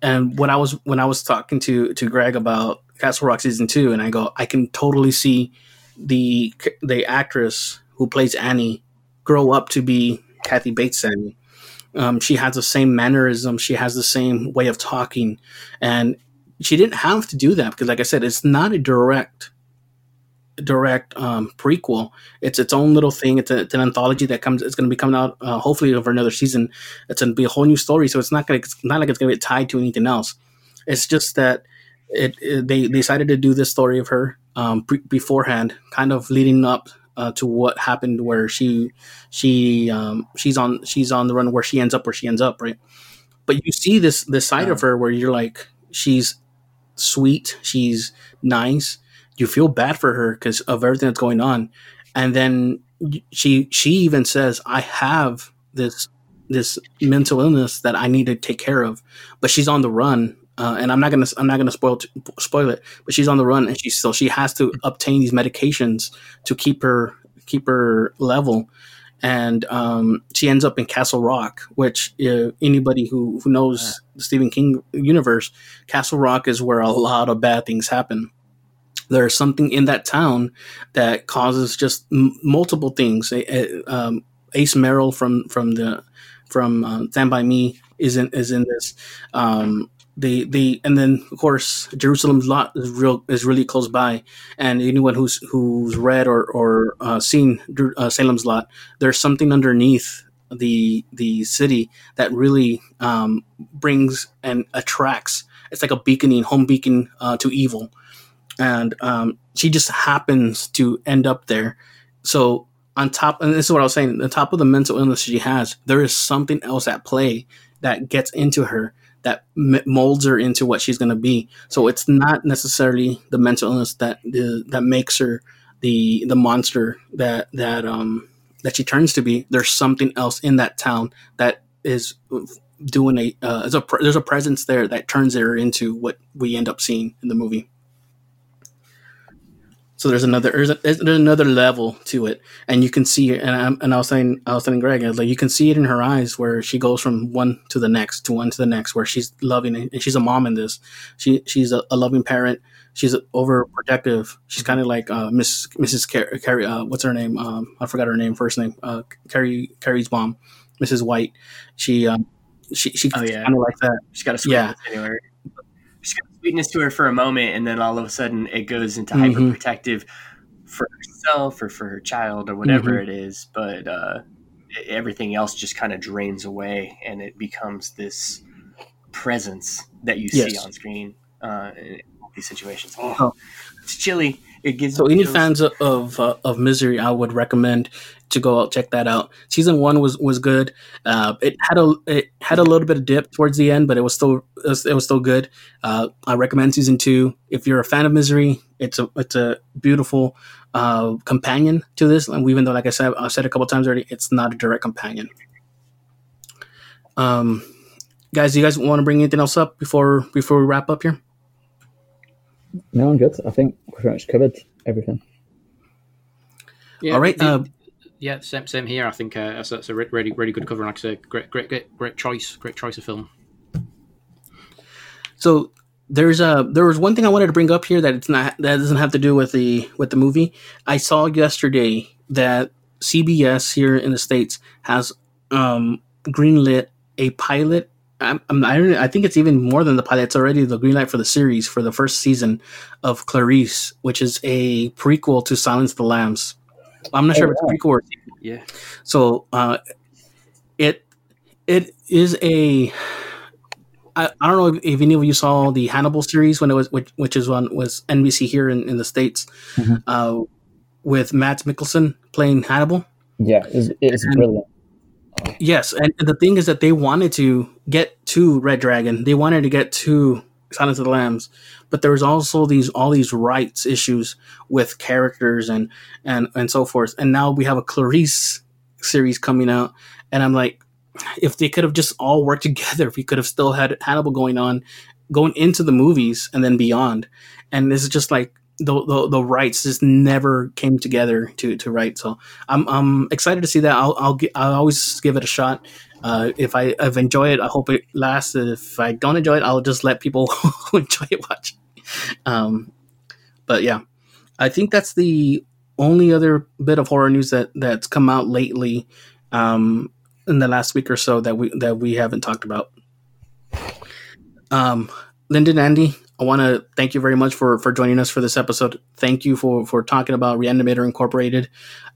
S3: and when I was when I was talking to to Greg about Castle Rock season two, and I go, I can totally see the the actress who plays Annie grow up to be Kathy Bates Annie. Um, she has the same mannerism, she has the same way of talking, and she didn't have to do that because, like I said, it's not a direct direct um, prequel. It's its own little thing. It's, a, it's an anthology that comes. It's going to be coming out uh, hopefully over another season. It's going to be a whole new story. So it's not going. It's not like it's going to get tied to anything else. It's just that it, it- they decided to do this story of her um, pre- beforehand, kind of leading up uh, to what happened, where she she um, she's on she's on the run where she ends up where she ends up, right? But you see this this side of her where you're like she's sweet, she's nice. You feel bad for her because of everything that's going on, and then she she even says, "I have this this mental illness that I need to take care of," but she's on the run. Uh, and I'm not gonna I'm not gonna spoil t- spoil it, but she's on the run and she still she has to obtain these medications to keep her keep her level, and um, she ends up in Castle Rock, which uh, anybody who who knows the Stephen King universe, Castle Rock is where a lot of bad things happen. There's something in that town that causes just m- multiple things. A- a- um, Ace Merrill from from the from um, Stand by Me is in is in this. Um, the and then of course Jerusalem's lot is real is really close by, and anyone who's who's read or or uh, seen uh, Salem's lot, there's something underneath the the city that really um, brings and attracts. It's like a beaconing, home beacon uh, to evil, and um, she just happens to end up there. So on top, and this is what I was saying, on top of the mental illness she has, there is something else at play that gets into her that molds her into what she's going to be. So it's not necessarily the mental illness that uh, that makes her the the monster that that um that she turns to be. There's something else in that town that is doing a uh, there's a there's a presence there that turns her into what we end up seeing in the movie. So there's another there's, a, there's another level to it, and you can see it. And I, and I was saying I was telling Greg, I was like, you can see it in her eyes where she goes from one to the next to one to the next, where she's loving it, and she's a mom in this. She she's a, a loving parent. She's overprotective. She's kind of like uh, Miss Mrs. Car- Carrie. Uh, what's her name? Um, I forgot her name, first name. Uh, Carrie Carrie's mom, Mrs. White. She um, she she
S5: Oh, yeah.
S3: kind of like that.
S5: She's got a
S3: Yeah.
S5: her. She's got sweetness to her for a moment, and then all of a sudden it goes into
S3: Mhm.
S5: hyperprotective for herself or for her child or whatever
S3: Mhm.
S5: it is. But uh, everything else just kind of drains away, and it becomes this presence that you see on screen uh, in these situations. Oh, it's chilly. It gives
S3: So any fans of of, uh, of Misery, I would recommend to go out check that out. Season one was was good. Uh, it had a it had a little bit of dip towards the end, but it was still it was, it was still good. Uh, I recommend season two. If you're a fan of Misery, it's a it's a beautiful uh, companion to this. And even though, like I said, I've said a couple times already, it's not a direct companion. Um, guys, do you guys want to bring anything else up before before we wrap up here?
S6: No, I'm good. I think we've pretty much covered everything.
S4: Yeah,
S3: All right.
S4: the-
S3: Uh,
S4: yeah, same, same here. I think uh, that's, that's a re- really, really good cover. And like I say, great, great, great, great choice, great choice of film.
S3: So there's a there was one thing I wanted to bring up here that it's not that doesn't have to do with the with the movie. I saw yesterday that CBS here in the states has um, greenlit a pilot. I'm, I'm, I, don't, I think it's even more than the pilot. It's already the green light for the series for the first season of Clarice, which is a prequel to Silence the Lambs. I'm not
S6: Oh,
S3: sure if it's a prequel or
S5: Yeah.
S3: so uh, it it is a. I, I don't know if, if any of you saw the Hannibal series when it was which, which is on was NBC here in, in the states,
S6: Mhm.
S3: uh, with Mads Mikkelsen playing Hannibal.
S6: Yeah, it's, it's
S3: And-
S6: brilliant.
S3: Yes, and the thing is that they wanted to get to Red Dragon. They wanted to get to Silence of the Lambs, but there was also these all these rights issues with characters and and and so forth. And now we have a Clarice series coming out, and I'm like, if they could have just all worked together, if we could have still had Hannibal going on, going into the movies and then beyond. And this is just like the the, the rights just never came together to to write. So I'm I'm excited to see that. I'll I'll, gi- I'll always give it a shot. Uh, if I if I enjoy it, I hope it lasts. If I don't enjoy it, I'll just let people enjoy it watch. Um, but yeah, I think that's the only other bit of horror news that that's come out lately um, in the last week or so that we that we haven't talked about. Um, Lyndon, Andy, I want to thank you very much for for joining us for this episode. Thank you for for talking about Reanimator Incorporated,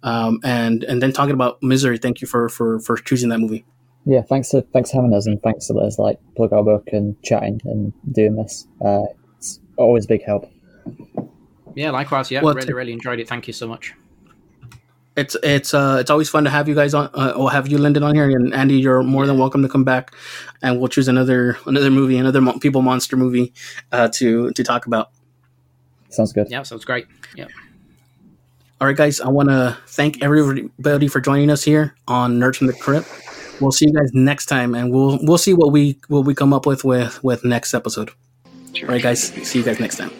S3: um, and and then talking about Misery. Thank you for for for choosing that movie.
S6: Yeah, thanks for thanks for having us, and thanks to let's like plug our book and chatting and doing this. Uh, it's always a big help.
S4: Yeah, likewise. Yeah,
S3: Well,
S4: really,
S3: t-
S4: really enjoyed it. Thank you so much.
S3: It's it's uh it's always fun to have you guys on uh, or have you Lyndon on here and Andy you're more than welcome to come back and we'll choose another another movie another mo- people monster movie uh to to talk about.
S6: Sounds good.
S4: Yeah, sounds great. Yeah.
S3: All right guys, I want to thank everybody for joining us here on Nerds from the Crypt. We'll see you guys next time and we'll we'll see what we what we come up with with with next episode. All right guys, see you guys next time.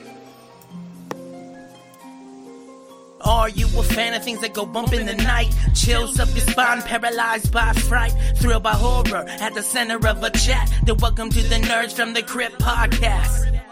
S2: Are you a fan of things that go bump in the night? Chills up your spine, paralyzed by fright, thrilled by horror at the center of a chat. Then welcome to the Nerds from the Crypt podcast.